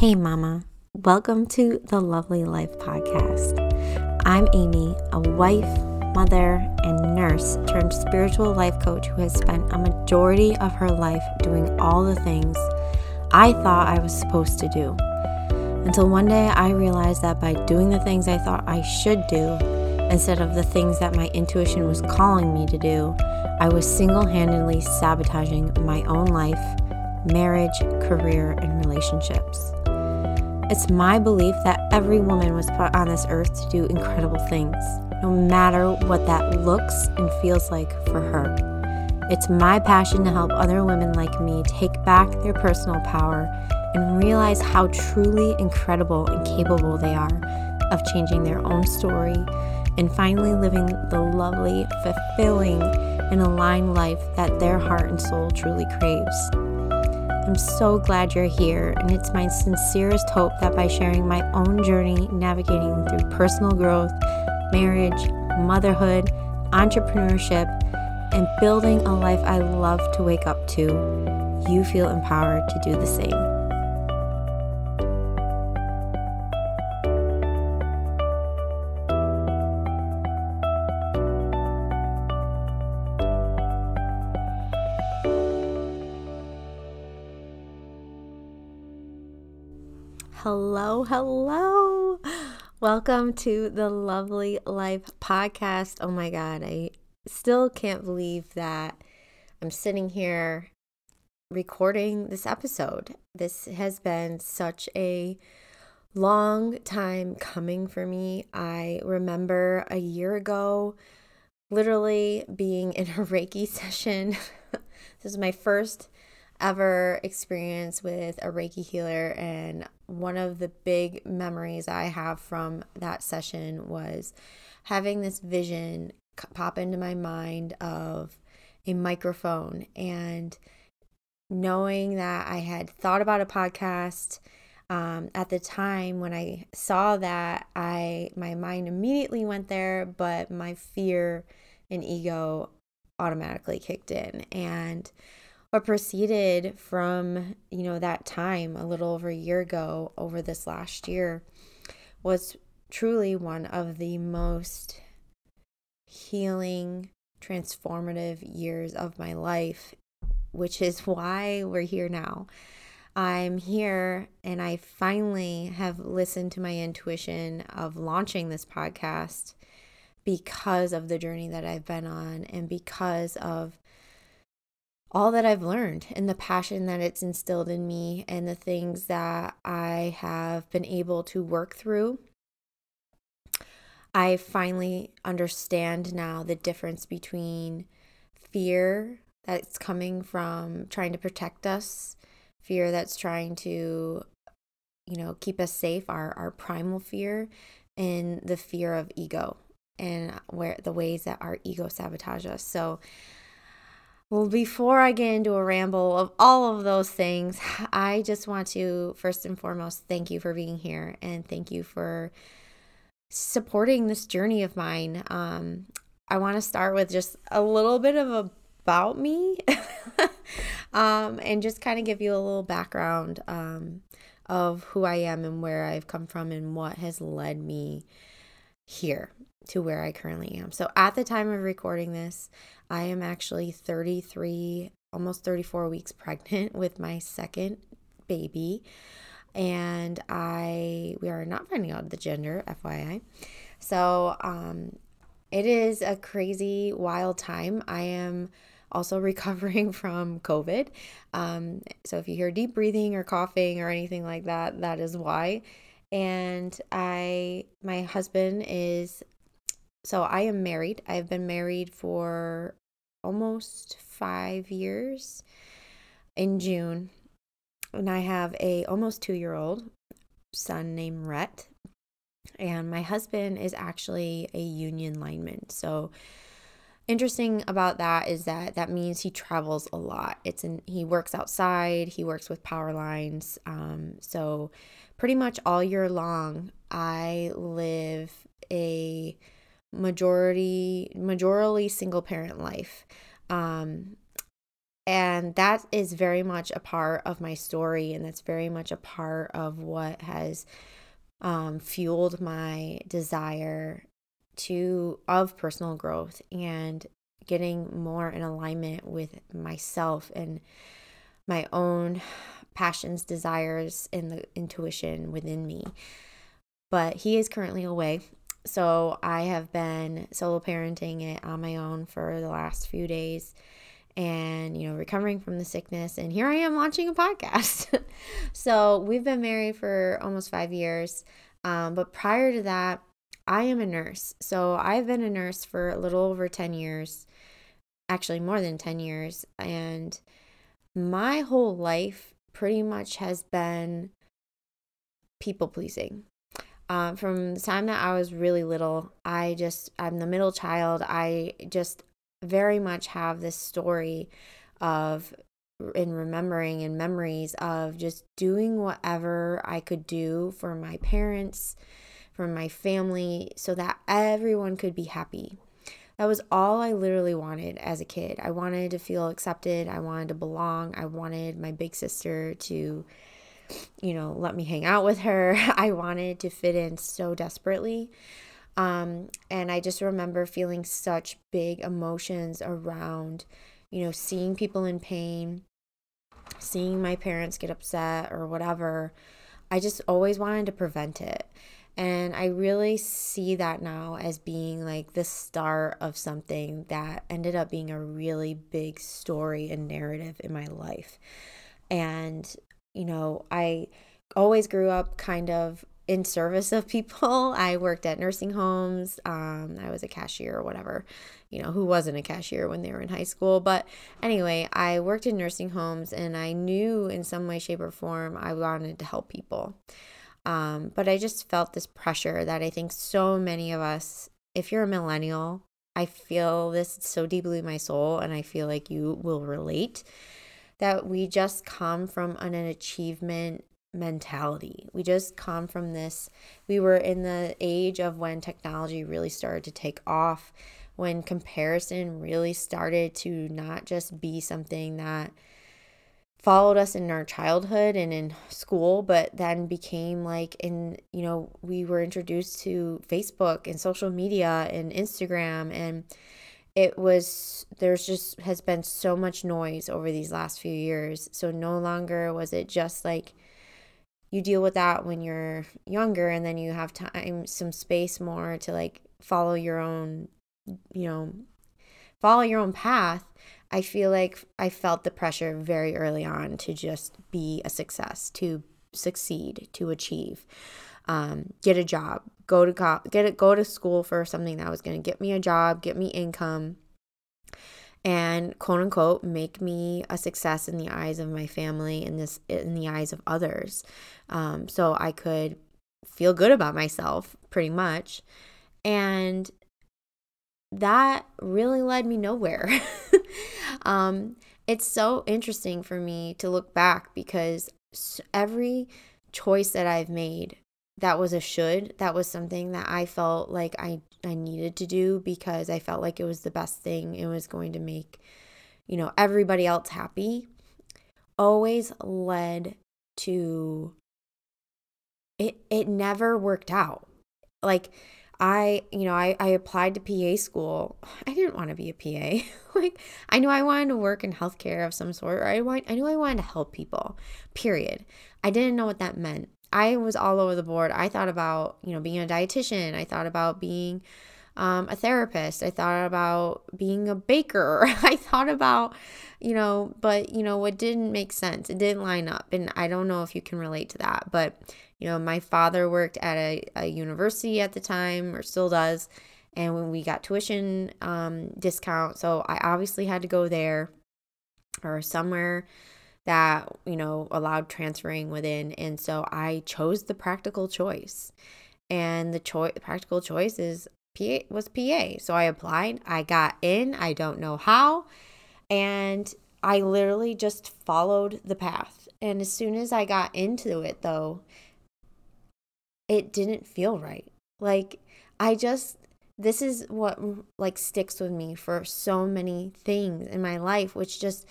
Hey, Mama. Welcome to the Lovely Life Podcast. I'm Amy, a wife, mother, and nurse turned spiritual life coach who has spent a majority of her life doing all the things I thought I was supposed to do. Until one day I realized that by doing the things I thought I should do, instead of the things that my intuition was calling me to do, I was single handedly sabotaging my own life, marriage, career, and relationships. It's my belief that every woman was put on this earth to do incredible things, no matter what that looks and feels like for her. It's my passion to help other women like me take back their personal power and realize how truly incredible and capable they are of changing their own story and finally living the lovely, fulfilling, and aligned life that their heart and soul truly craves. I'm so glad you're here, and it's my sincerest hope that by sharing my own journey navigating through personal growth, marriage, motherhood, entrepreneurship, and building a life I love to wake up to, you feel empowered to do the same. Hello, hello. Welcome to the Lovely Life podcast. Oh my God, I still can't believe that I'm sitting here recording this episode. This has been such a long time coming for me. I remember a year ago literally being in a Reiki session. this is my first ever experience with a Reiki healer. And one of the big memories I have from that session was having this vision pop into my mind of a microphone and knowing that I had thought about a podcast. Um, at the time when I saw that, I my mind immediately went there, but my fear and ego automatically kicked in, and what proceeded from you know that time a little over a year ago over this last year was truly one of the most healing transformative years of my life which is why we're here now. I'm here and i finally have listened to my intuition of launching this podcast because of the journey that i've been on and because of all that I've learned and the passion that it's instilled in me and the things that I have been able to work through. I finally understand now the difference between fear that's coming from trying to protect us, fear that's trying to, you know, keep us safe, our, our primal fear, and the fear of ego and where the ways that our ego sabotage us. So, well, before I get into a ramble of all of those things, I just want to first and foremost thank you for being here and thank you for supporting this journey of mine. Um, I want to start with just a little bit of about me um, and just kind of give you a little background um, of who I am and where I've come from and what has led me here to where I currently am. So, at the time of recording this, I am actually 33, almost 34 weeks pregnant with my second baby. And I, we are not finding out the gender, FYI. So, um, it is a crazy, wild time. I am also recovering from COVID. Um, so if you hear deep breathing or coughing or anything like that, that is why. And I, my husband is, so I am married. I've been married for almost five years in June. And I have a almost two year old son named Rhett. And my husband is actually a union lineman. So interesting about that is that that means he travels a lot. It's in he works outside, he works with power lines. Um, so pretty much all year long, I live a majority majorly single parent life. Um and that is very much a part of my story and that's very much a part of what has um, fueled my desire to of personal growth and getting more in alignment with myself and my own passions desires and the intuition within me. But he is currently away so i have been solo parenting it on my own for the last few days and you know recovering from the sickness. And here i am launching a podcast. So we've been married for almost five years. Um, but prior to that i am a nurse. So i've been a nurse for a little over 10 years actually more than 10 years. And my whole life pretty much has been people pleasing uh, from the time that I was really little, I just, I'm the middle child. I just very much have this story of in remembering and memories of just doing whatever I could do for my parents, for my family, so that everyone could be happy. That was all I literally wanted as a kid. I wanted to feel accepted. I wanted to belong. I wanted my big sister to, you know, let me hang out with her. I wanted to fit in so desperately. Um, and I just remember feeling such big emotions around, you know, seeing people in pain, seeing my parents get upset or whatever. I just always wanted to prevent it. And I really see that now as being like the start of something that ended up being a really big story and narrative in my life. And, you know, I always grew up kind of in service of people. I worked at nursing homes. Um, I was a cashier or whatever. You know, who wasn't a cashier when they were in high school? But anyway, I worked in nursing homes and I knew in some way, shape, or form I wanted to help people. Um, but I just felt this pressure that I think so many of us, if you're a millennial, I feel this so deeply in my soul, and I feel like you will relate that we just come from an, achievement mentality. We just come from this. We were in the age of when technology really started to take off, when comparison really started to not just be something that followed us in our childhood and in school, but then became like in, you know, we were introduced to Facebook and social media and Instagram and it was there's just has been so much noise over these last few years. So no longer was it just like you deal with that when you're younger and then you have time some space more to like follow your own you know follow your own path i feel like i felt the pressure very early on to just be a success to succeed to achieve um, get a job go to co- get it go to school for something that was going to get me a job get me income and quote unquote make me a success in the eyes of my family in this in the eyes of others. Um, so i could feel good about myself pretty much. And that really led me nowhere. Um, it's so interesting for me to look back because every choice that i've made that was a should that was something that i felt like i I needed to do because I felt like it was the best thing. It was going to make, you know, everybody else happy. Always led to it it never worked out. Like I, you know, I, I applied to PA school. I didn't want to be a PA. like I knew I wanted to work in healthcare of some sort. Or I want I knew I wanted to help people. Period. I didn't know what that meant. I was all over the board. I thought about, you know, being a dietitian. I thought about being um, a therapist. I thought about being a baker. I thought about, you know, but, you know, what didn't make sense. It didn't line up. And I don't know if you can relate to that. But, you know, my father worked at a, a university at the time or still does. And when we got tuition um, discount, so I obviously had to go there or somewhere that, you know, allowed transferring within. And so I chose the practical choice. And the choice practical choice is PA was PA. So I applied, I got in, I don't know how, and I literally just followed the path. And as soon as I got into it though, it didn't feel right. Like I just this is what like sticks with me for so many things in my life which just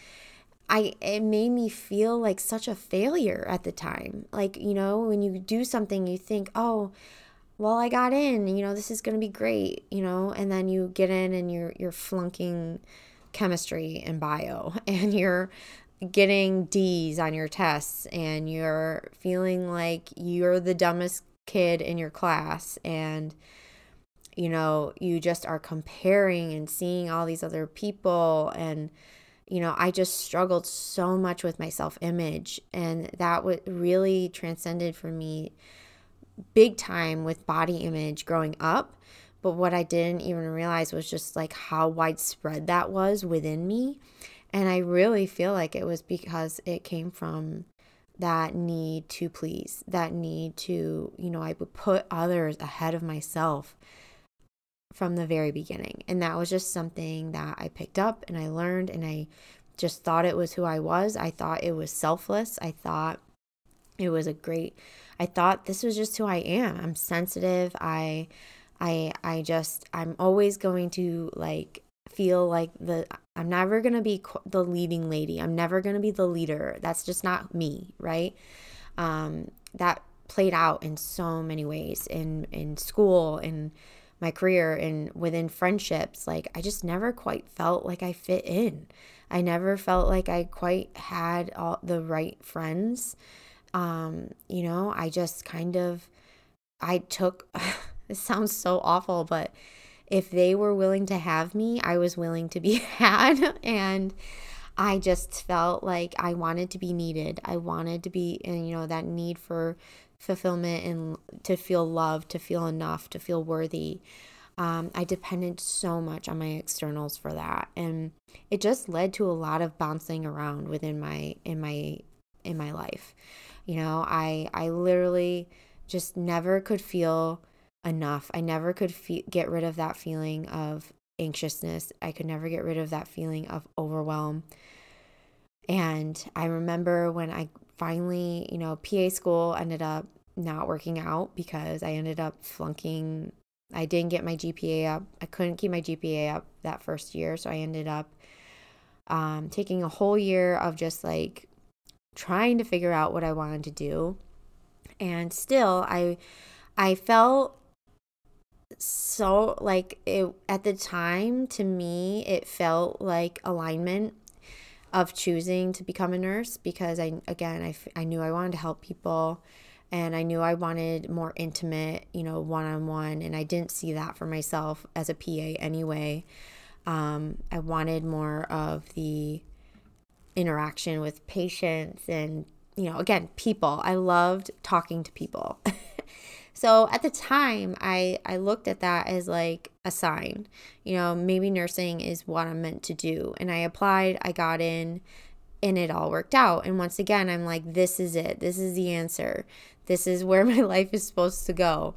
I it made me feel like such a failure at the time. Like, you know, when you do something you think, "Oh, well, I got in, you know, this is going to be great," you know, and then you get in and you're you're flunking chemistry and bio and you're getting D's on your tests and you're feeling like you're the dumbest kid in your class and you know, you just are comparing and seeing all these other people and you know, I just struggled so much with my self image. And that would really transcended for me big time with body image growing up. But what I didn't even realize was just like how widespread that was within me. And I really feel like it was because it came from that need to please, that need to, you know, I would put others ahead of myself from the very beginning. And that was just something that I picked up and I learned and I just thought it was who I was. I thought it was selfless. I thought it was a great I thought this was just who I am. I'm sensitive. I I I just I'm always going to like feel like the I'm never going to be the leading lady. I'm never going to be the leader. That's just not me, right? Um that played out in so many ways in in school and my career and within friendships like i just never quite felt like i fit in. I never felt like i quite had all the right friends. Um you know i just kind of i took it sounds so awful but if they were willing to have me i was willing to be had. And i just felt like i wanted to be needed. I wanted to be and you know that need for fulfillment and to feel loved, to feel enough, to feel worthy. Um, I depended so much on my externals for that, and it just led to a lot of bouncing around within my in my in my life. You know, I I literally just never could feel enough. I never could fe- get rid of that feeling of anxiousness. I could never get rid of that feeling of overwhelm. And I remember when I finally, you know, PA school ended up not working out because I ended up flunking. I didn't get my GPA up. I couldn't keep my GPA up that first year. So I ended up um, taking a whole year of just like trying to figure out what I wanted to do. And still, I, I felt so like it at the time to me it felt like alignment of choosing to become a nurse because I again I, I knew I wanted to help people and I knew I wanted more intimate, you know, one-on-one and I didn't see that for myself as a PA anyway. Um, I wanted more of the interaction with patients and you know, again, people. I loved talking to people. So at the time, I I looked at that as like a sign. You know, maybe nursing is what I'm meant to do. And I applied, I got in, and it all worked out. And once again, I'm like this is it. This is the answer. This is where my life is supposed to go.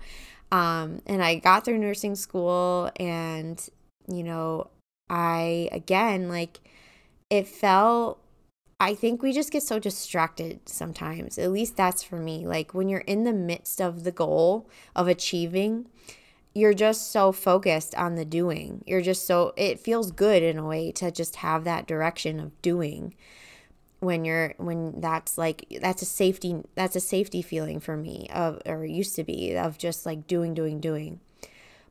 Um, and I got through nursing school and you know, I again like it felt I think we just get so distracted sometimes. At least that's for me. Like when you're in the midst of the goal of achieving, you're just so focused on the doing. You're just so, it feels good in a way to just have that direction of doing when you're when that's like that's a safety that's a safety feeling for me of or used to be of just like doing doing doing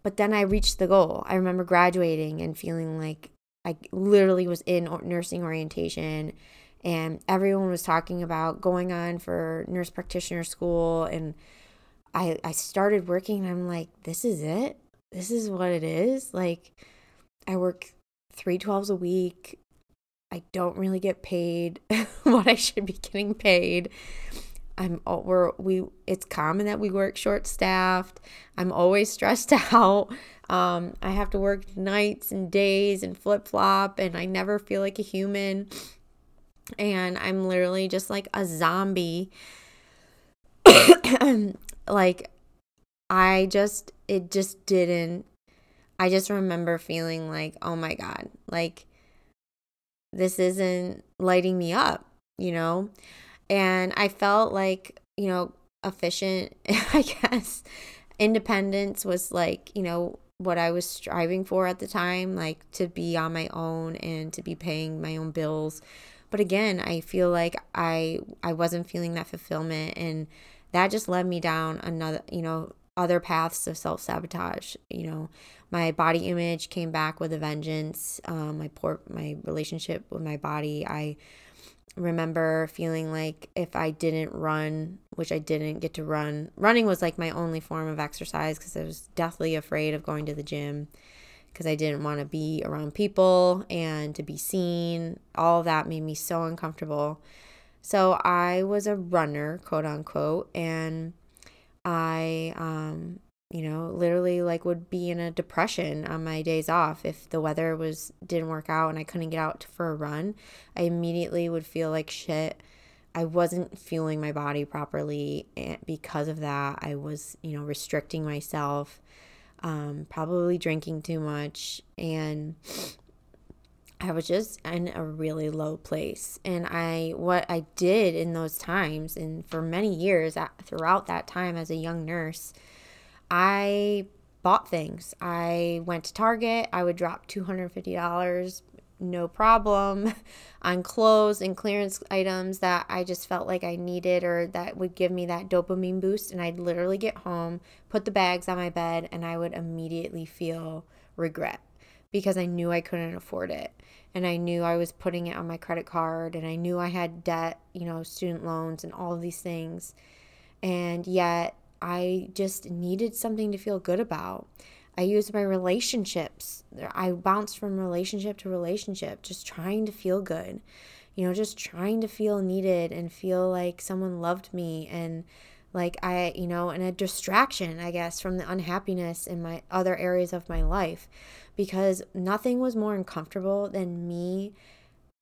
but then i reached the goal i remember graduating and feeling like i literally was in nursing orientation and everyone was talking about going on for nurse practitioner school and I I started working and I'm like this is it? This is what it is? Like I work 312s a week. I don't really get paid what I should be getting paid. I'm we're we it's common that we work short staffed I'm always stressed out. Um I have to work nights and days and flip flop and I never feel like a human and I'm literally just like a zombie. like, I just, it just didn't. I just remember feeling like, oh my God, like, this isn't lighting me up, you know? And I felt like, you know, efficient, I guess. Independence was like, you know, what I was striving for at the time, like to be on my own and to be paying my own bills but again, I feel like I I wasn't feeling that fulfillment and that just led me down another, you know, other paths of self-sabotage, you know. My body image came back with a vengeance. Um, my poor my relationship with my body, I remember feeling like if I didn't run, which I didn't get to run, running was like my only form of exercise because I was deathly afraid of going to the gym because I didn't want to be around people and to be seen. All that made me so uncomfortable. So I was a runner, quote unquote, and I um you know, literally like would be in a depression on my days off if the weather was didn't work out and I couldn't get out for a run. I immediately would feel like shit. I wasn't fueling my body properly and because of that, I was, you know, restricting myself, um, probably drinking too much and I was just in a really low place. And I what I did in those times and for many years throughout that time as a young nurse, I bought things. I went to Target, I would drop $250 no problem on clothes and clearance items that I just felt like I needed or that would give me that dopamine boost. And I'd literally get home, put the bags on my bed, and I would immediately feel regret because I knew I couldn't afford it. And I knew I was putting it on my credit card and I knew I had debt, you know, student loans and all of these things. And yet I just needed something to feel good about. I used my relationships. I bounced from relationship to relationship, just trying to feel good, you know, just trying to feel needed and feel like someone loved me and like I, you know, and a distraction, I guess, from the unhappiness in my other areas of my life because nothing was more uncomfortable than me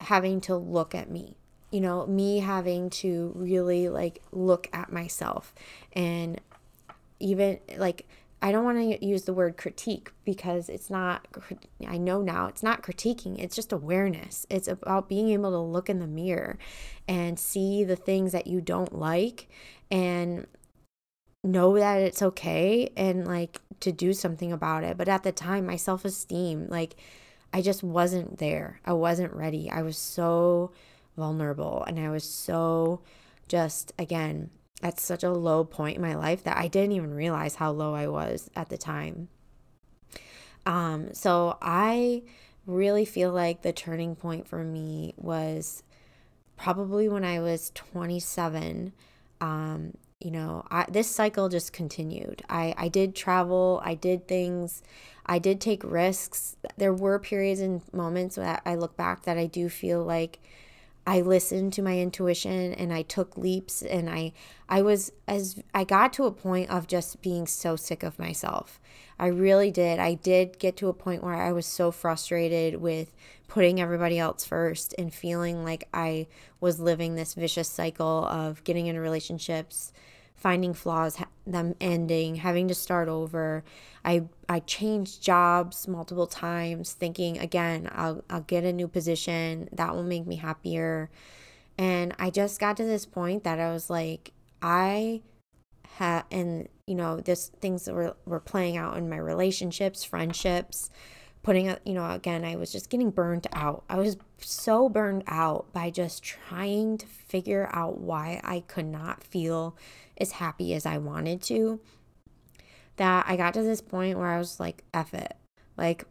having to look at me you know, me having to really like look at myself and even like I don't want to use the word critique because it's not, I know now it's not critiquing, it's just awareness. It's about being able to look in the mirror and see the things that you don't like and know that it's okay and like to do something about it. But at the time, my self esteem, like, I just wasn't there. I wasn't ready. I was so vulnerable and I was so just, again, at such a low point in my life that I didn't even realize how low I was at the time. Um, so I really feel like the turning point for me was probably when I was 27. Um, you know, I, this cycle just continued. I, I did travel, I did things, I did take risks. There were periods and moments that I look back that I do feel like I listened to my intuition and I took leaps and I I was as I got to a point of just being so sick of myself. I really did. I did get to a point where I was so frustrated with putting everybody else first and feeling like I was living this vicious cycle of getting into relationships, finding flaws, them ending, having to start over. I I changed jobs multiple times, thinking again, I'll I'll get a new position that will make me happier. And I just got to this point that I was like, I have, and you know, this things were were playing out in my relationships, friendships, putting you know, again, I was just getting burned out. I was so burned out by just trying to figure out why I could not feel as happy as I wanted to that I got to this point where I was like, F it. Like,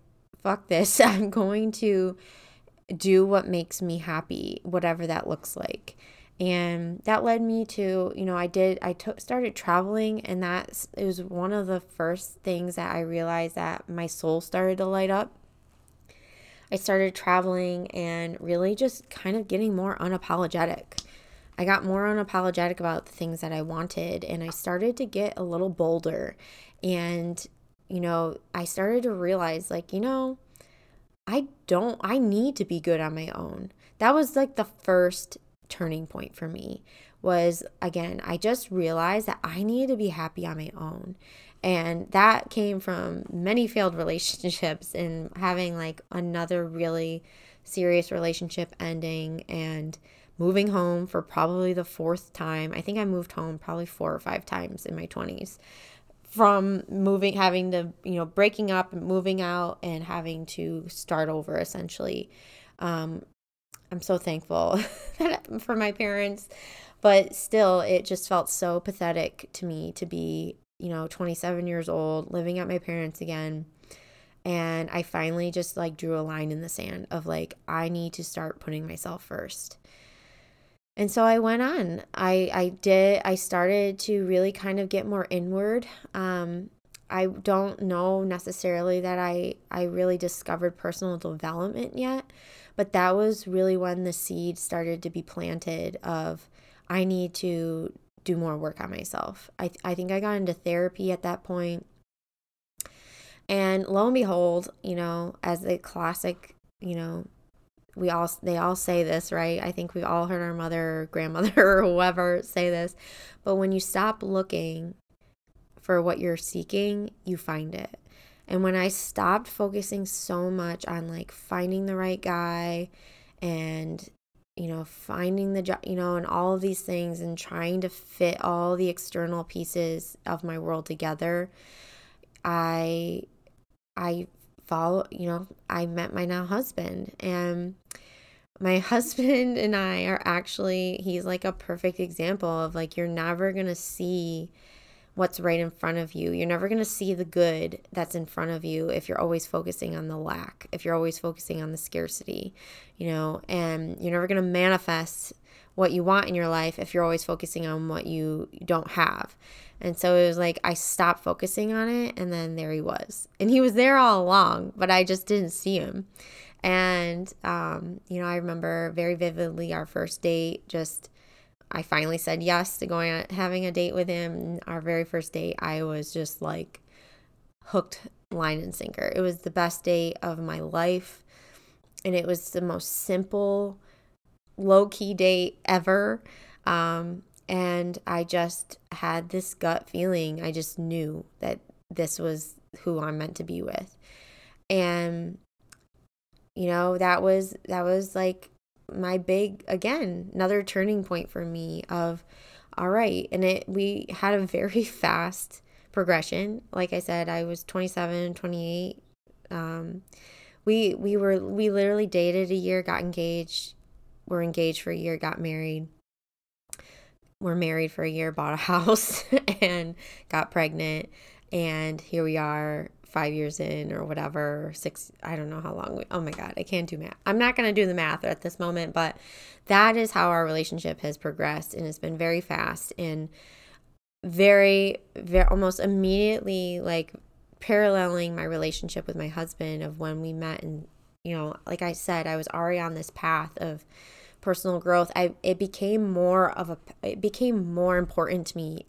fuck this. I'm going to do what makes me happy, whatever that looks like. And that led me to, you know, I did, I started traveling, and that was one of the first things that I realized that my soul started to light up. I started traveling and really just kind of getting more unapologetic. I got more unapologetic about the things that I wanted and I started to get a little bolder. And, you know, I started to realize, like, you know, I don't, I need to be good on my own. That was like the first turning point for me was again, I just realized that I needed to be happy on my own. And that came from many failed relationships and having like another really serious relationship ending and moving home for probably the fourth time. I think I moved home probably four or five times in my 20s from moving having to you know breaking up and moving out and having to start over essentially um, I'm so thankful for my parents, but still, it just felt so pathetic to me to be, you know, 27 years old, living at my parents again. And I finally just like drew a line in the sand of like, I need to start putting myself first. And so I went on. I, I did, I started to really kind of get more inward. Um, I don't know necessarily that I, I really discovered personal development yet, but that was really when the seed started to be planted of I need to do more work on myself. I, I think I got into therapy at that point. And lo and behold, you know, as a classic, you know, we all they all say this, right? I think we all heard our mother or grandmother or whoever say this. But when you stop looking for what you're seeking, you find it. And when I stopped focusing so much on like finding the right guy and you know finding the job you know and all of these things and trying to fit all the external pieces of my world together i i follow you know i met my now husband and my husband and i are actually he's like a perfect example of like you're never gonna see what's right in front of you. You're never going to see the good that's in front of you if you're always focusing on the lack, if you're always focusing on the scarcity, you know, and you're never going to manifest what you want in your life if you're always focusing on what you don't have. And so it was like I stopped focusing on it and then there he was. And he was there all along, but I just didn't see him. And um, you know, I remember very vividly our first date just I finally said yes to going on having a date with him. Our very first date, I was just like hooked line and sinker. It was the best date of my life. And it was the most simple, low key date ever. Um, and I just had this gut feeling. I just knew that this was who I'm meant to be with. And you know, that was that was like my big again another turning point for me of all right and it we had a very fast progression. Like i said i was 27 28 um we we were we literally dated a year got engaged we're engaged for a year got married we're married for a year bought a house and got pregnant and here we are five years in or whatever, six, I don't know how long. We, oh my God, I can't do math. I'm not going to do the math at this moment, but that is how our relationship has progressed and it's been very fast and very, very almost immediately like paralleling my relationship with my husband of when we met and you know like i said i was already on this path of personal growth i it became more of a it became more important to me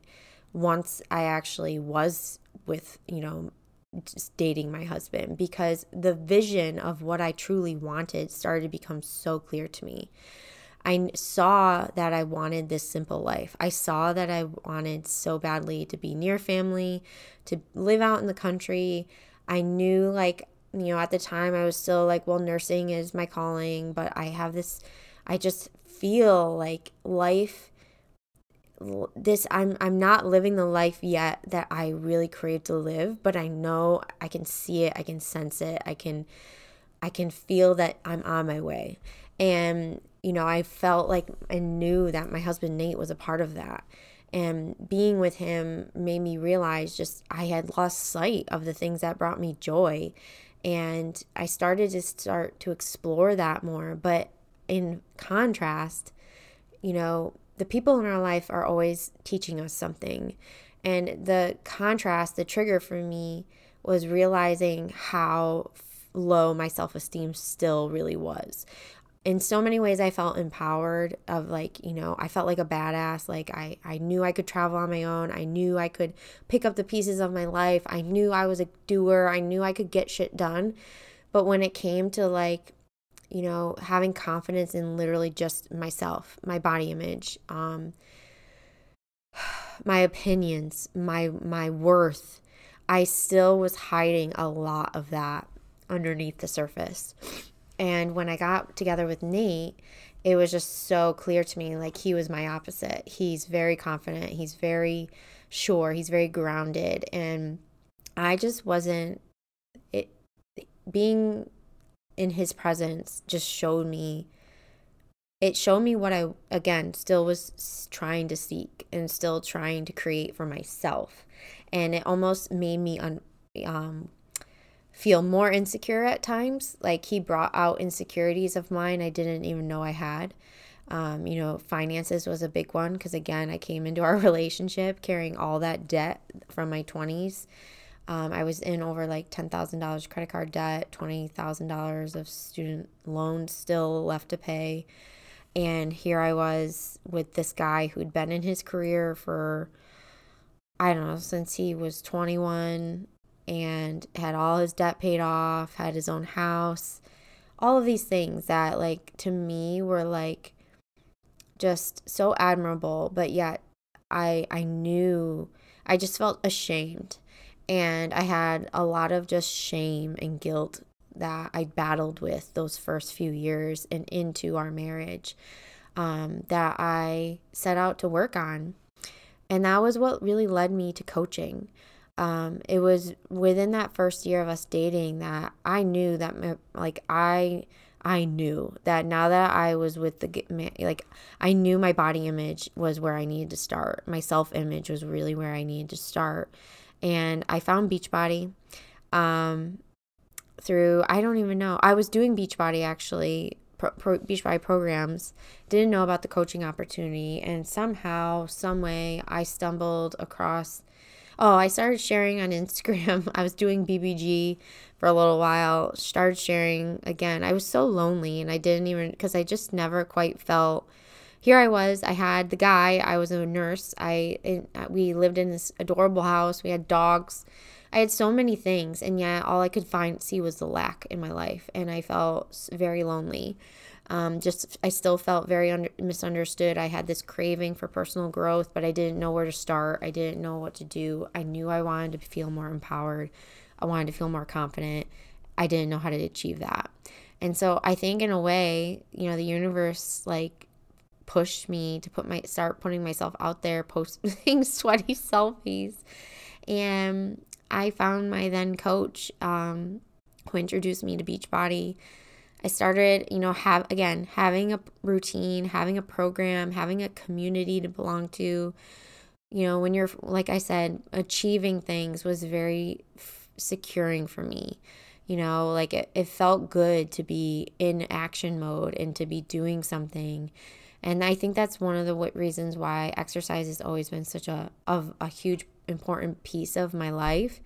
once i actually was with you know dating my husband because the vision of what I truly wanted started to become so clear to me. I saw that I wanted this simple life. I saw that I wanted so badly to be near family, to live out in the country. I knew, like, you know, at the time I was still like, well, nursing is my calling, but I have this, I just feel like life this I'm I'm not living the life yet that I really crave to live, but I know I can see it, I can sense it, I can I can feel that I'm on my way. And you know, I felt like I knew that my husband Nate was a part of that. And being with him made me realize just I had lost sight of the things that brought me joy. And I started to start to explore that more. But in contrast, you know, the people in our life are always teaching us something. And the contrast, the trigger for me was realizing how low my self esteem still really was. In so many ways, I felt empowered of like, you know, I felt like a badass. Like, I, I knew I could travel on my own. I knew I could pick up the pieces of my life. I knew I was a doer. I knew I could get shit done. But when it came to like you know, having confidence in literally just myself, my body image, um, my opinions, my my worth. I still was hiding a lot of that underneath the surface. And when I got together with Nate, it was just so clear to me like he was my opposite. He's very confident, he's very sure, he's very grounded and I just wasn't it being in his presence just showed me it showed me what I, again, still was trying to seek and still trying to create for myself. And it almost made me un, um, feel more insecure at times. Like he brought out insecurities of mine I didn't even know I had. Um, you know, finances was a big one because, again, I came into our relationship carrying all that debt from my 20s. Um, I was in over like $10,000 credit card debt, $20,000 of student loans still left to pay. And here I was with this guy who'd been in his career for, I don't know, since he was 21 and had all his debt paid off, had his own house, all of these things that, like, to me were like just so admirable, but yet I I knew I just felt ashamed and I had a lot of just shame and guilt that I battled with those first few years and into our marriage um, that I set out to work on. And that was what really led me to coaching. Um, it was within that first year of us dating that I knew that, like, I. I knew that now that I was with the man, like I knew my body image was where I needed to start. My self image was really where I needed to start. And I found Beachbody. Um through I don't even know. I was doing Beachbody actually, pro, pro, Beachbody programs. Didn't know about the coaching opportunity, and somehow, some way, I stumbled across. Oh, I started sharing on Instagram. I was doing BBG for a little while. Started sharing again. I was so lonely, and I didn't even because I just never quite felt. Here I was. I had the guy. I was a nurse. I we lived in this adorable house. We had dogs I had so many things, and yet all I could find see was the lack in my life, and I felt very lonely. Um, just I still felt very under, misunderstood. I had this craving for personal growth, but I didn't know where to start. I didn't know what to do. I knew I wanted to feel more empowered. I wanted to feel more confident. I didn't know how to achieve that. And so I think in a way, you know, the universe like pushed me to put my start putting myself out there, posting sweaty selfies. And I found my then coach um, who introduced me to Beachbody. I started, you know, have again having a routine, having a program, having a community to belong to. You know, when you're like I said, achieving things was very f- securing for me. You know, like it, it felt good to be in action mode and to be doing something. And I think that's one of the reasons why exercise has always been such a of a huge important piece of my life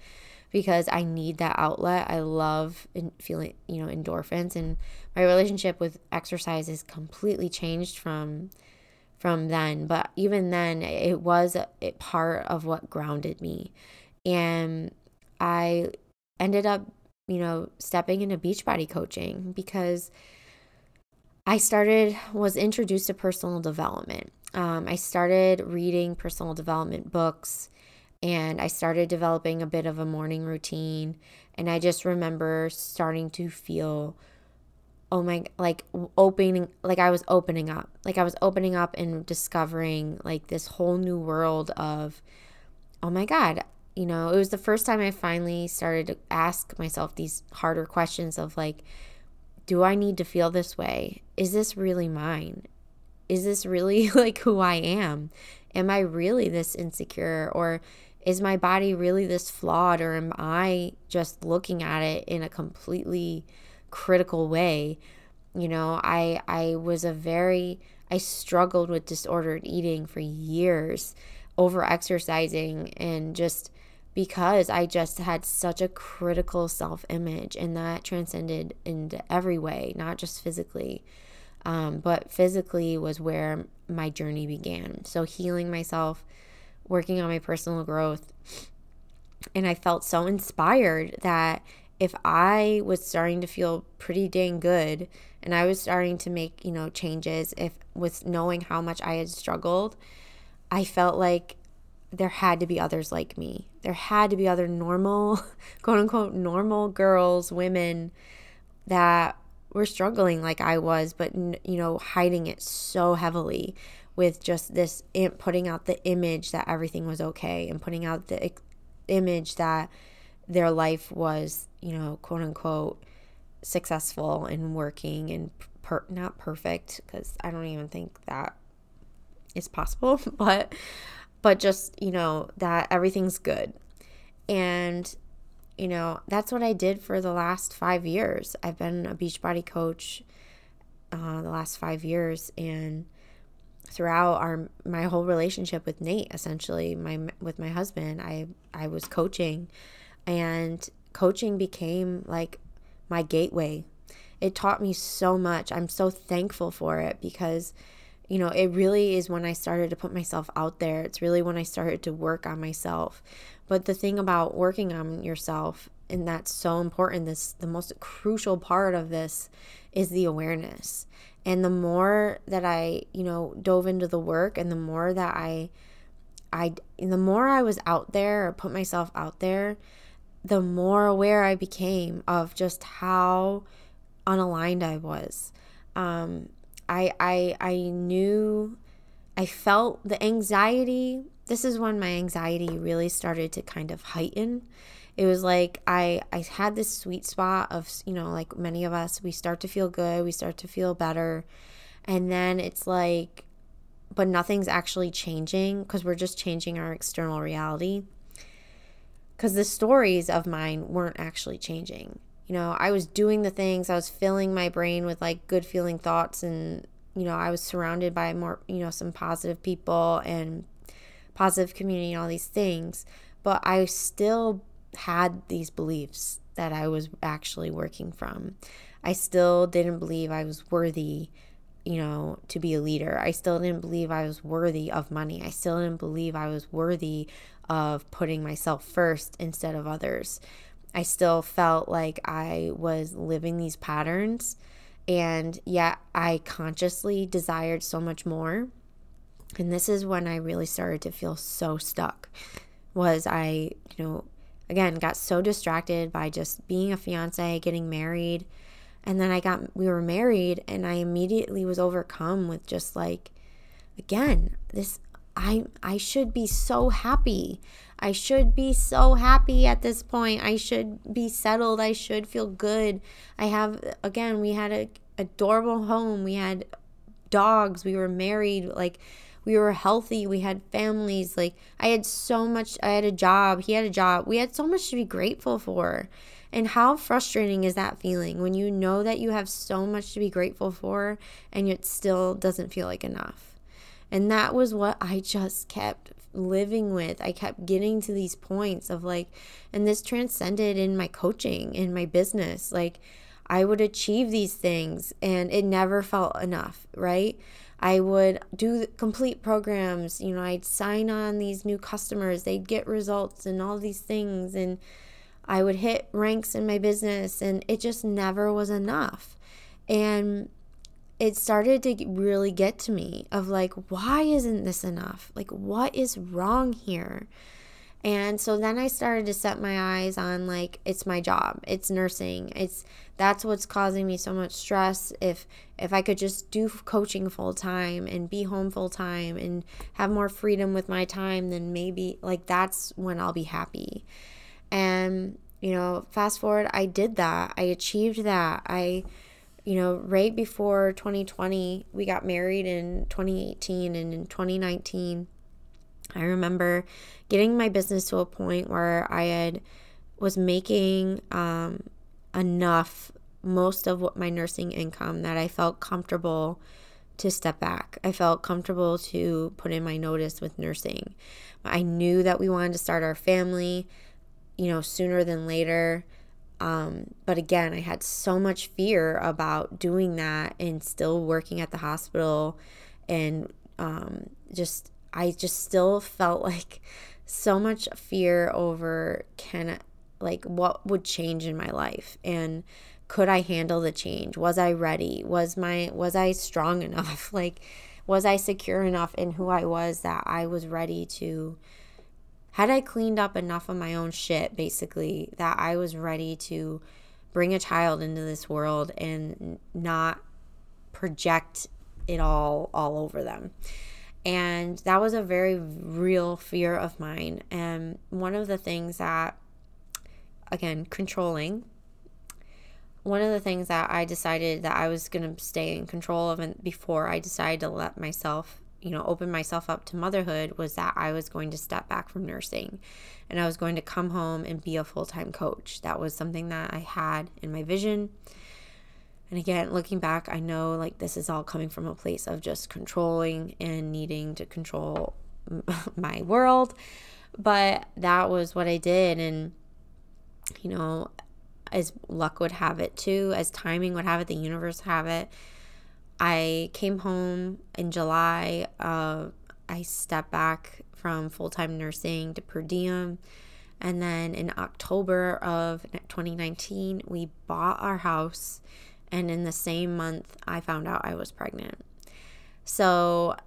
because I need that outlet. I love feeling, you know, endorphins and my relationship with exercise is completely changed from from then, but even then it was a, a part of what grounded me. And I ended up, you know, stepping into beachbody coaching because I started was introduced to personal development. Um, I started reading personal development books and I started developing a bit of a morning routine. And I just remember starting to feel, oh my, like opening, like I was opening up, like I was opening up and discovering like this whole new world of, oh my God, you know, it was the first time I finally started to ask myself these harder questions of like, do I need to feel this way? Is this really mine? Is this really like who I am? Am I really this insecure? Or is my body really this flawed or am I just looking at it in a completely critical way? You know, I I was a very I struggled with disordered eating for years, over exercising and just because I just had such a critical self image and that transcended into every way, not just physically. Um, but physically was where my journey began. So healing myself working on my personal growth. And I felt so inspired that if I was starting to feel pretty dang good and I was starting to make, you know, changes, if with knowing how much I had struggled, I felt like there had to be others like me. There had to be other normal, quote unquote, normal girls, women that were struggling like I was, but, you know, hiding it so heavily with just this putting out the image that everything was okay and putting out the image that their life was, you know, quote unquote, successful and working and per not perfect because I don't even think that is possible, but but just, you know, that everything's good. And you know, that's what I did for the last 5 years. I've been a Beachbody coach uh, the last 5 years and throughout our my whole relationship with Nate essentially my with my husband I I was coaching and coaching became like my gateway. It taught me so much. I'm so thankful for it because you know it really is when I started to put myself out there. It's really when I started to work on myself but the thing about working on yourself and that's so important this the most crucial part of this is the awareness. And the more that i you know dove into the work and the more that i i the more i was out there or put myself out there the more aware i became of just how unaligned i was. Um i i i knew i felt the anxiety this is when my anxiety really started to kind of heighten. It was like I I had this sweet spot of you know like many of us we start to feel good we start to feel better. And then it's like but nothing's actually changing because we're just changing our external reality. Because the stories of mine weren't actually changing. You know I was doing the things I was filling my brain with like good feeling thoughts and you know I was surrounded by more you know some positive people and positive community and all these things but I still had these beliefs that I was actually working from. I still didn't believe I was worthy, you know, to be a leader. I still didn't believe I was worthy of money. I still didn't believe I was worthy of putting myself first instead of others. I still felt like I was living these patterns and yet I consciously desired so much more. And this is when I really started to feel so stuck. Was I, you know, again got so distracted by just being a fiance, getting married. And then I got we were married and I immediately was overcome with just like again, this I I should be so happy. I should be so happy at this point. I should be settled. I should feel good. I have again, we had a adorable home. We had dogs. We were married. Like we were healthy we had families like i had so much i had a job he had a job. We had so much to be grateful for. And how frustrating is that feeling when you know that you have so much to be grateful for and it still doesn't feel like enough? And that was what i just kept living with. I kept getting to these points of like and this transcended in my coaching in my business. Like I would achieve these things and it never felt enough, right? I would do complete programs. You know, I'd sign on these new customers, they'd get results and all these things. And I would hit ranks in my business, and it just never was enough. And it started to really get to me of like, why isn't this enough? Like, what is wrong here? And so then I started to set my eyes on like it's my job. It's nursing. It's that's what's causing me so much stress. If if I could just do coaching full time and be home full time and have more freedom with my time, then maybe like that's when I'll be happy. And you know, fast forward, I did that. I achieved that. I you know, right before 2020, we got married in 2018 and in 2019 I remember getting my business to a point where I had was making um, enough most of what my nursing income that I felt comfortable to step back. I felt comfortable to put in my notice with nursing. I knew that we wanted to start our family, you know, sooner than later. Um, but again, I had so much fear about doing that and still working at the hospital and um, just I just still felt like so much fear over can like what would change in my life and could I handle the change? Was I ready? Was my was I strong enough? Like was I secure enough in who I was that I was ready to had I cleaned up enough of my own shit basically that I was ready to bring a child into this world and not project it all all over them. And that was a very real fear of mine. And one of the things that, again, controlling, one of the things that I decided that I was going to stay in control of and before I decided to let myself, you know, open myself up to motherhood was that I was going to step back from nursing and I was going to come home and be a full-time coach. That was something that I had in my vision. And again, looking back, I know like this is all coming from a place of just controlling and needing to control my world. But that was what I did and you know, as luck would have it too, as timing would have it, the universe have it. I came home in July. Uh, I stepped back from full time nursing to per diem. And then in October of 2019, we bought our house. And in the same month, I found out I was pregnant. So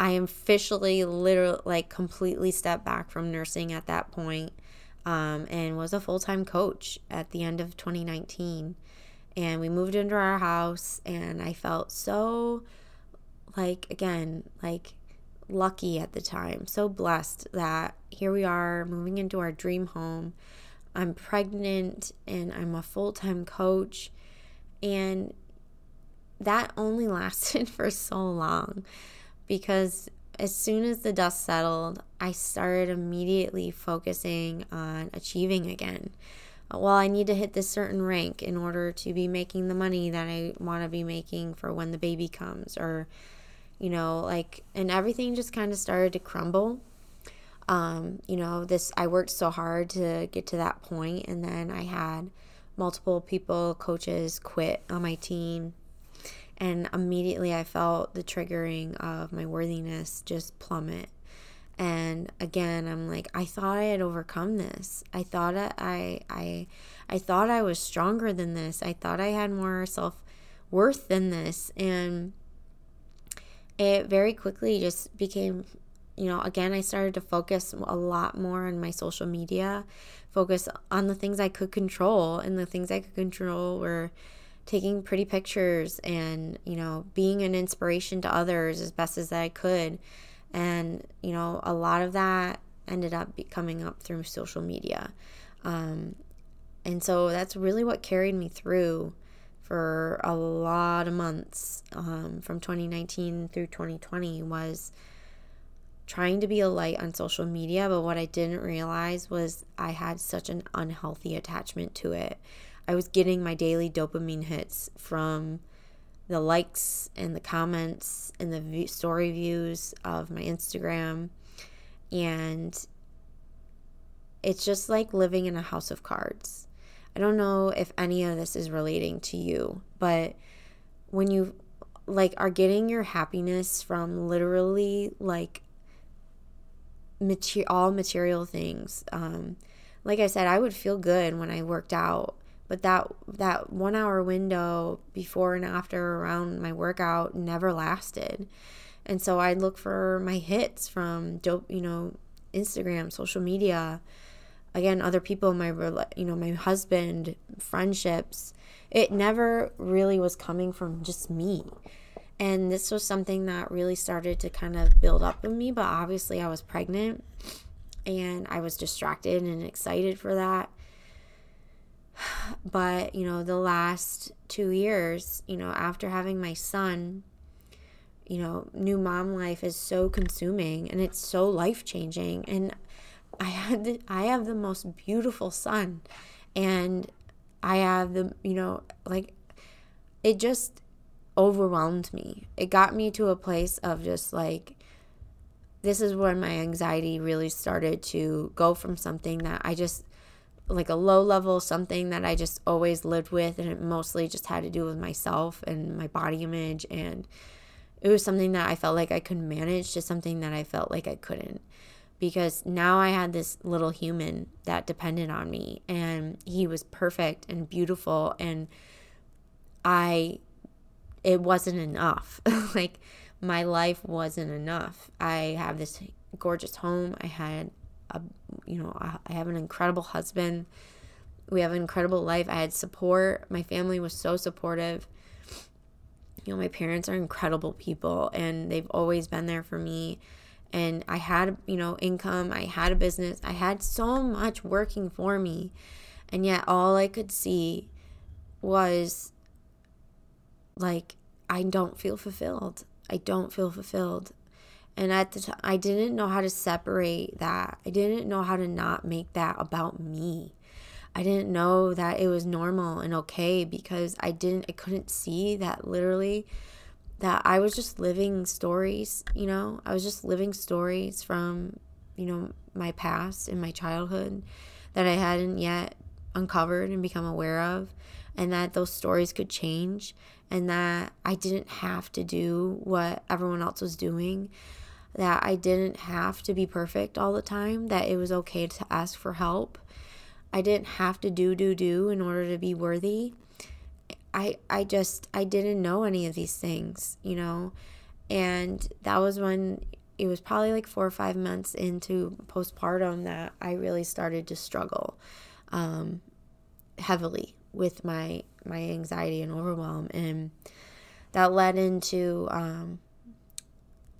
I officially, literally, like completely stepped back from nursing at that point um, and was a full time coach at the end of 2019. And we moved into our house, and I felt so, like, again, like lucky at the time, so blessed that here we are moving into our dream home. I'm pregnant and I'm a full time coach. And that only lasted for so long because as soon as the dust settled, I started immediately focusing on achieving again. Well, I need to hit this certain rank in order to be making the money that I want to be making for when the baby comes, or, you know, like, and everything just kind of started to crumble. Um, you know, this, I worked so hard to get to that point, and then I had multiple people, coaches quit on my team and immediately I felt the triggering of my worthiness just plummet. And again, I'm like, I thought I had overcome this. I thought I I I thought I was stronger than this. I thought I had more self worth than this. And it very quickly just became you know, again, I started to focus a lot more on my social media, focus on the things I could control. And the things I could control were taking pretty pictures and, you know, being an inspiration to others as best as I could. And, you know, a lot of that ended up coming up through social media. Um, and so that's really what carried me through for a lot of months um, from 2019 through 2020 was trying to be a light on social media. But what I didn't realize was I had such an unhealthy attachment to it I was getting my daily dopamine hits from the likes and the comments and the story views of my Instagram. And it's just like living in a house of cards. I don't know if any of this is relating to you, but when you like are getting your happiness from literally like mater- all material things. Um, like I said, I would feel good when I worked out but that that one hour window before and after around my workout never lasted and so i'd look for my hits from dope you know instagram social media again other people my you know my husband friendships it never really was coming from just me and this was something that really started to kind of build up in me but obviously i was pregnant and i was distracted and excited for that but, you know, the last two years, you know, after having my son, you know, new mom life is so consuming and it's so life changing. And I had the, I have the most beautiful son, and I have the you know like it just overwhelmed me. It got me to a place of just like this is when my anxiety really started to go from something that I just like a low level something that I just always lived with and it mostly just had to do with myself and my body image and it was something that I felt like I could manage to something that I felt like I couldn't because now I had this little human that depended on me and he was perfect and beautiful and I it wasn't enough like my life wasn't enough I have this gorgeous home I had a, you know, I have an incredible husband. We have an incredible life. I had support. My family was so supportive. You know, my parents are incredible people and they've always been there for me. And I had, you know, income. I had a business. I had so much working for me. And yet all I could see was like I don't feel fulfilled. I don't feel fulfilled. And at the time, I didn't know how to separate that. I didn't know how to not make that about me. I didn't know that it was normal and okay because I didn't, I couldn't see that literally that I was just living stories, you know, I was just living stories from, you know, my past and my childhood that I hadn't yet uncovered and become aware of, and that those stories could change, and that I didn't have to do what everyone else was doing, that I didn't have to be perfect all the time, that it was okay to ask for help. I didn't have to do, do, do in order to be worthy I I just I didn't know any of these things, you know. And that was when it was probably like 4 or 5 months into postpartum that I really started to struggle um, heavily with my my anxiety and overwhelm and that led into um,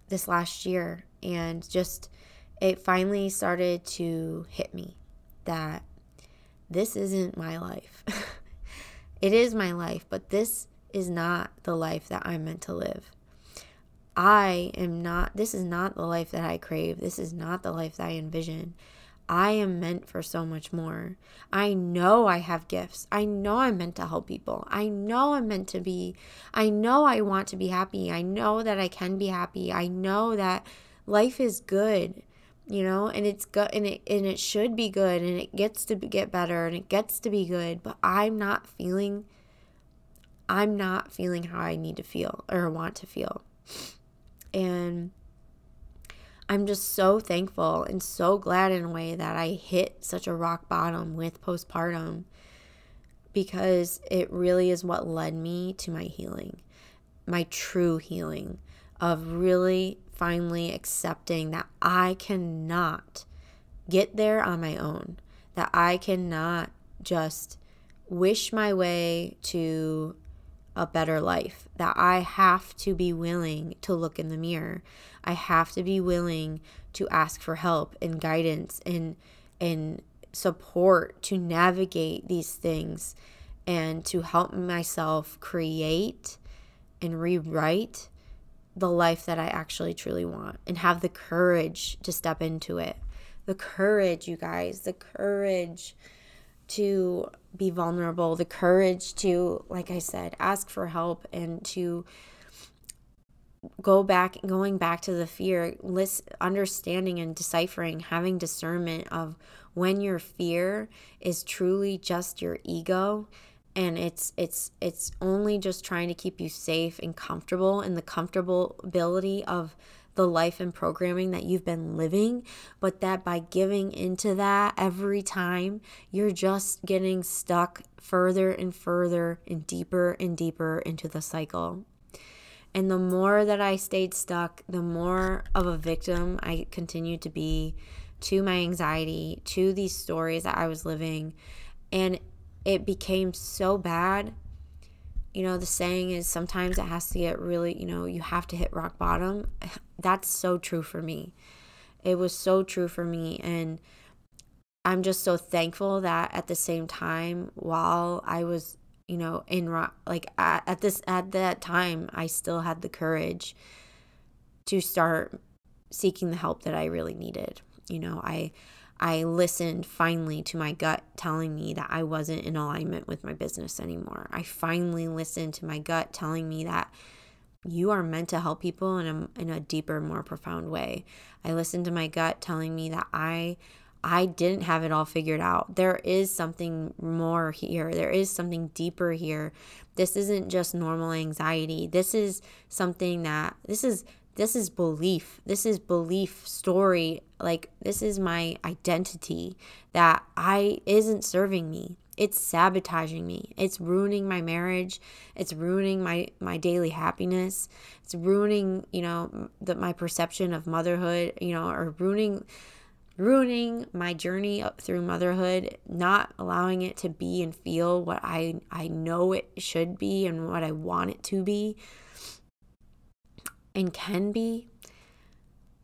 this last year and just it finally started to hit me that this isn't my life It is my life, but this is not the life that I'm meant to live. I am not, this is not the life that I crave. This is not the life that I envision. I am meant for so much more. I know I have gifts. I know I'm meant to help people. I know I'm meant to be, I know I want to be happy. I know that I can be happy. I know that life is good you know and it's good and it and it should be good and it gets to get better and it gets to be good but i'm not feeling i'm not feeling how i need to feel or want to feel and i'm just so thankful and so glad in a way that i hit such a rock bottom with postpartum because it really is what led me to my healing my true healing of really finally accepting that I cannot get there on my own, that I cannot just wish my way to a better life, that I have to be willing to look in the mirror. I have to be willing to ask for help and guidance and and support to navigate these things and to help myself create and rewrite the life that I actually truly want and have the courage to step into it. The courage, you guys, the courage to be vulnerable, the courage to, like I said, ask for help and to go back going back to the fear list understanding and deciphering having discernment of when your fear is truly just your ego and it's it's it's only just trying to keep you safe and comfortable in the comfortability of the life and programming that you've been living, but that by giving into that every time, you're just getting stuck further and further and deeper and deeper into the cycle. And the more that I stayed stuck, the more of a victim I continued to be to my anxiety, to these stories that I was living. And it became so bad. You know, the saying is sometimes it has to get really, you know, you have to hit rock bottom. That's so true for me. It was so true for me. And I'm just so thankful that at the same time, while I was, you know, in like at, at this, at that time, I still had the courage to start seeking the help that I really needed. You know, I, I listened finally to my gut telling me that I wasn't in alignment with my business anymore. I finally listened to my gut telling me that you are meant to help people in a, in a deeper, more profound way. I listened to my gut telling me that I I didn't have it all figured out. There is something more here. There is something deeper here. This isn't just normal anxiety. This is something that this is this is belief. This is belief story. Like this is my identity that I isn't serving me. It's sabotaging me. It's ruining my marriage. It's ruining my my daily happiness. It's ruining, you know, the, my perception of motherhood, you know, or ruining ruining my journey through motherhood, not allowing it to be and feel what I I know it should be and what I want it to be and can be,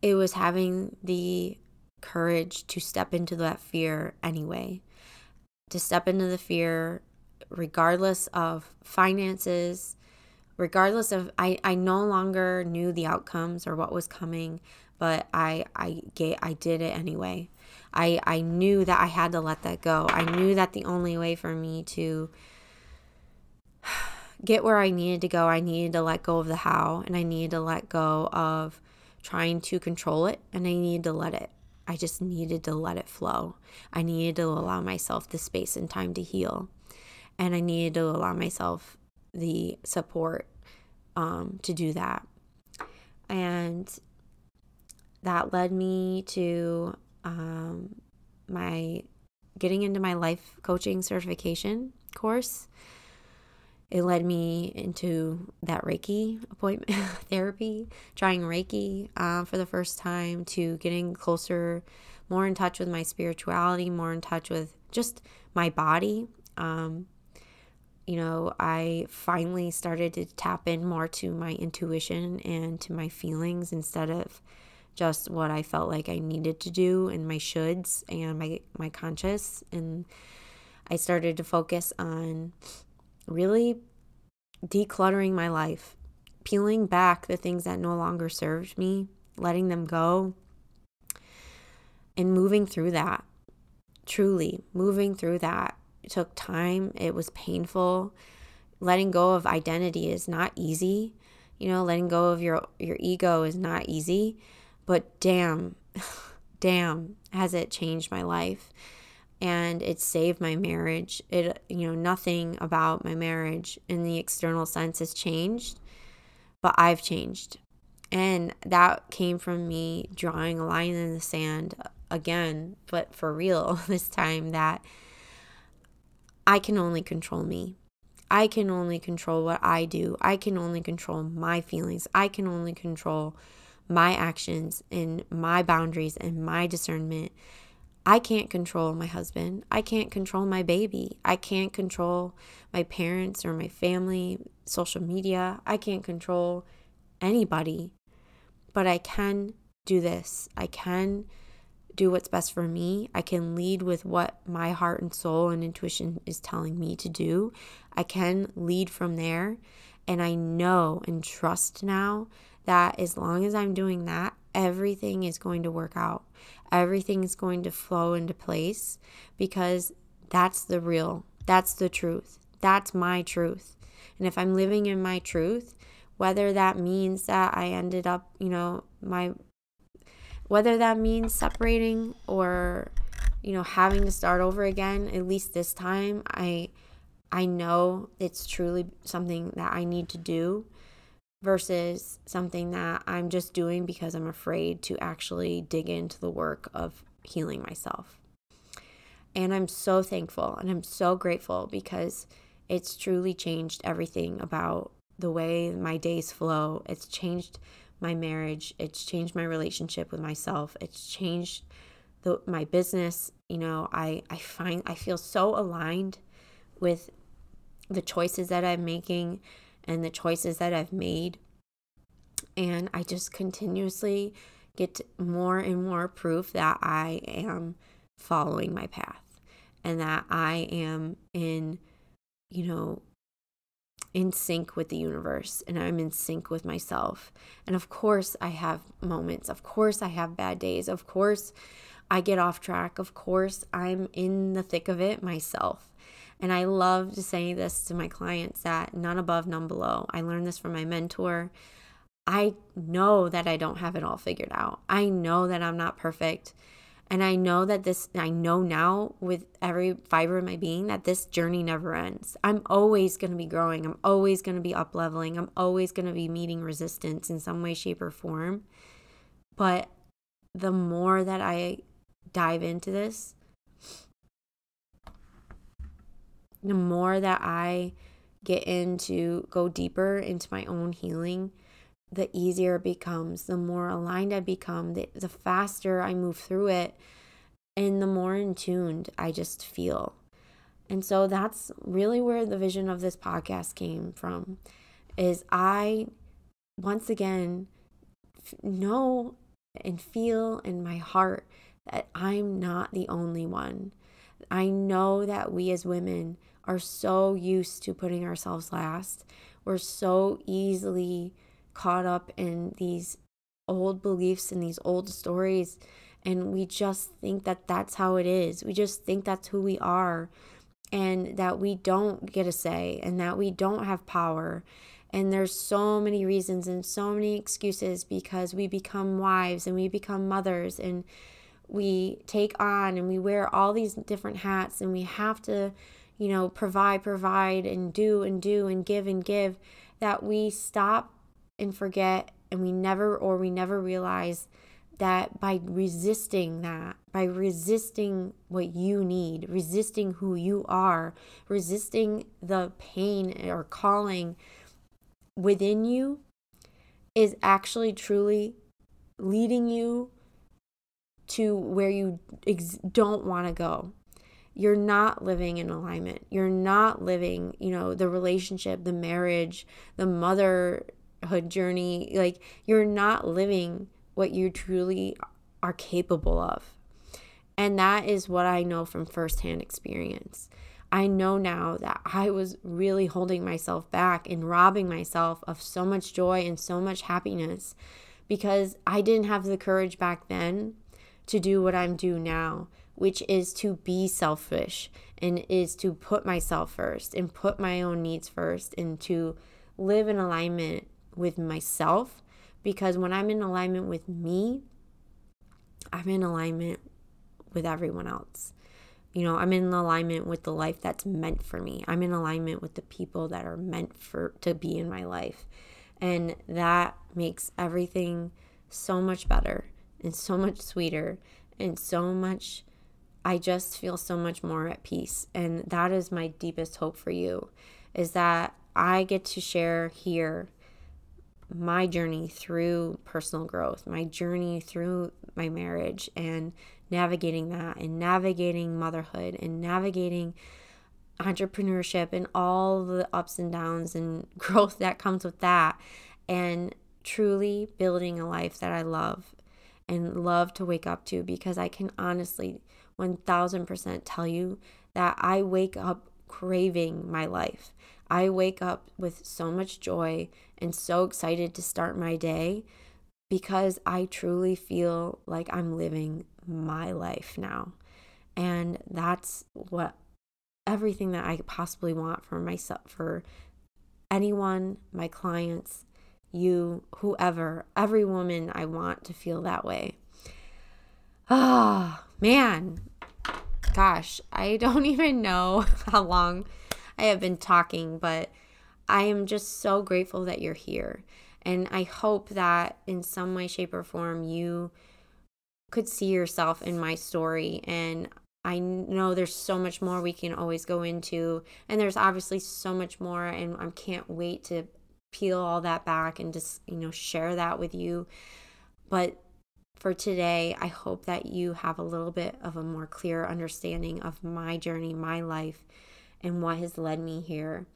it was having the courage to step into that fear anyway. To step into the fear regardless of finances, regardless of I, I no longer knew the outcomes or what was coming, but I I get I did it anyway. I I knew that I had to let that go. I knew that the only way for me to get where I needed to go, I needed to let go of the how and I needed to let go of trying to control it and I needed to let it. I just needed to let it flow. I needed to allow myself the space and time to heal. And I needed to allow myself the support um, to do that. And that led me to um, my getting into my life coaching certification course. It led me into that Reiki appointment therapy, trying Reiki uh, for the first time, to getting closer, more in touch with my spirituality, more in touch with just my body. Um, you know, I finally started to tap in more to my intuition and to my feelings instead of just what I felt like I needed to do and my shoulds and my my conscious and I started to focus on really decluttering my life, peeling back the things that no longer served me, letting them go and moving through that. Truly moving through that. It took time, it was painful. Letting go of identity is not easy. You know, letting go of your your ego is not easy but damn, damn, has it changed my life. And it saved my marriage. It, you know, nothing about my marriage in the external sense has changed, but I've changed. And that came from me drawing a line in the sand again, but for real this time that I can only control me. I can only control what I do. I can only control my feelings. I can only control my actions and my boundaries and my discernment. I can't control my husband. I can't control my baby. I can't control my parents or my family, social media. I can't control anybody. But I can do this. I can do what's best for me. I can lead with what my heart and soul and intuition is telling me to do. I can lead from there. And I know and trust now that as long as I'm doing that, everything is going to work out. Everything is going to flow into place because that's the real, that's the truth. That's my truth. And if I'm living in my truth, whether that means that I ended up, you know, my whether that means separating or you know having to start over again at least this time i i know it's truly something that i need to do versus something that I'm just doing because I'm afraid to actually dig into the work of healing myself. And I'm so thankful and I'm so grateful because it's truly changed everything about the way my days flow. It's changed my marriage, it's changed my relationship with myself, it's changed the, my business. You know, I, I find I feel so aligned with the choices that I'm making and the choices that I've made. And I just continuously get more and more proof that I am following my path and that I am in, you know, in sync with the universe and I'm in sync with myself. And of course, I have moments. Of course, I have bad days. Of course, I get off track. Of course, I'm in the thick of it myself. And I love to say this to my clients that none above, none below. I learned this from my mentor. I know that I don't have it all figured out. I know that I'm not perfect. And I know that this, I know now with every fiber of my being that this journey never ends. I'm always going to be growing. I'm always going to be up leveling. I'm always going to be meeting resistance in some way, shape, or form. But the more that I dive into this, the more that I get into go deeper into my own healing, the easier it becomes, the more aligned I become, the, the faster I move through it, and the more in tuned I just feel. And so that's really where the vision of this podcast came from is I once again know and feel in my heart that I'm not the only one I know that we as women are so used to putting ourselves last. We're so easily caught up in these old beliefs and these old stories. And we just think that that's how it is. We just think that's who we are. And that we don't get a say and that we don't have power. And there's so many reasons and so many excuses because we become wives and we become mothers and we take on and we wear all these different hats and we have to, you know, provide, provide and do and do and give and give that we stop and forget and we never or we never realize that by resisting that, by resisting what you need, resisting who you are, resisting the pain or calling within you, is actually truly leading you to where you ex- don't want to go. You're not living in alignment. You're not living, you know, the relationship, the marriage, the motherhood journey. Like, you're not living what you truly are capable of. And that is what I know from firsthand experience. I know now that I was really holding myself back and robbing myself of so much joy and so much happiness because I didn't have the courage back then to do what I'm doing now, which is to be selfish and is to put myself first and put my own needs first and to live in alignment with myself because when I'm in alignment with me, I'm in alignment with everyone else. You know, I'm in alignment with the life that's meant for me. I'm in alignment with the people that are meant for to be in my life. And that makes everything so much better and so much sweeter and so much I just feel so much more at peace. And that is my deepest hope for you is that I get to share here my journey through personal growth, my journey through my marriage and navigating that and navigating motherhood and navigating entrepreneurship and all the ups and downs and growth that comes with that and truly building a life that I love and love to wake up to because I can honestly 1000% tell you that I wake up craving my life. I wake up with so much joy and so excited to start my day because I truly feel like I'm living my life now. And that's what everything that I possibly want for myself, for anyone, my clients, you, whoever, every woman, I want to feel that way. Ah, man. Gosh, I don't even know how long I have been talking, but I am just so grateful that you're here. And I hope that in some way, shape, or form, you could see yourself in my story. And I know there's so much more we can always go into. And there's obviously so much more. And I can't wait to peel all that back and just, you know, share that with you. But for today, I hope that you have a little bit of a more clear understanding of my journey, my life, and what has led me here.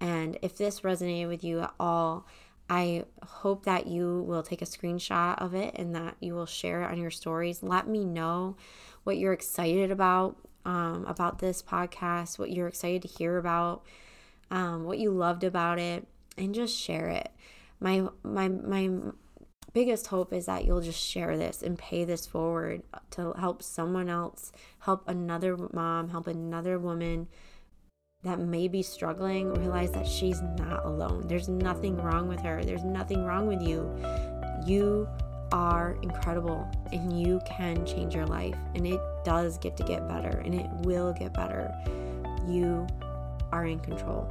And if this resonated with you at all, I hope that you will take a screenshot of it and that you will share it on your stories. Let me know what you're excited about um, about this podcast, what you're excited to hear about, um, what you loved about it, and just share it. My my my biggest hope is that you'll just share this and pay this forward to help someone else, help another mom, help another woman that may be struggling realize that she's not alone. There's nothing wrong with her. There's nothing wrong with you. You are incredible and you can change your life and it does get to get better and it will get better. You are in control.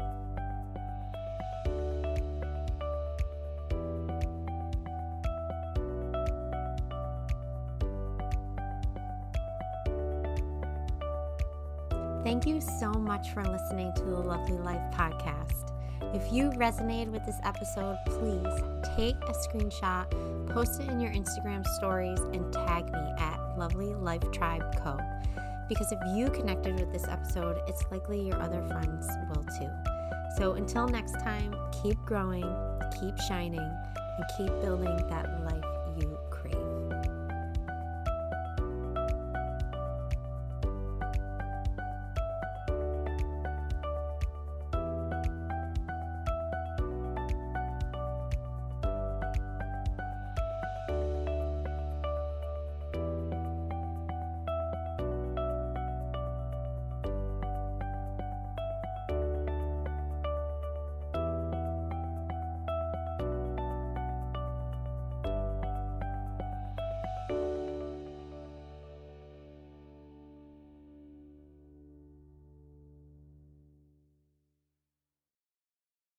Thank you so much for listening to the Lovely Life podcast. If you resonated with this episode, please take a screenshot, post it in your Instagram stories, and tag me at Lovely Life Tribe Co. Because if you connected with this episode, it's likely your other friends will too. So until next time, keep growing, keep shining, and keep building that life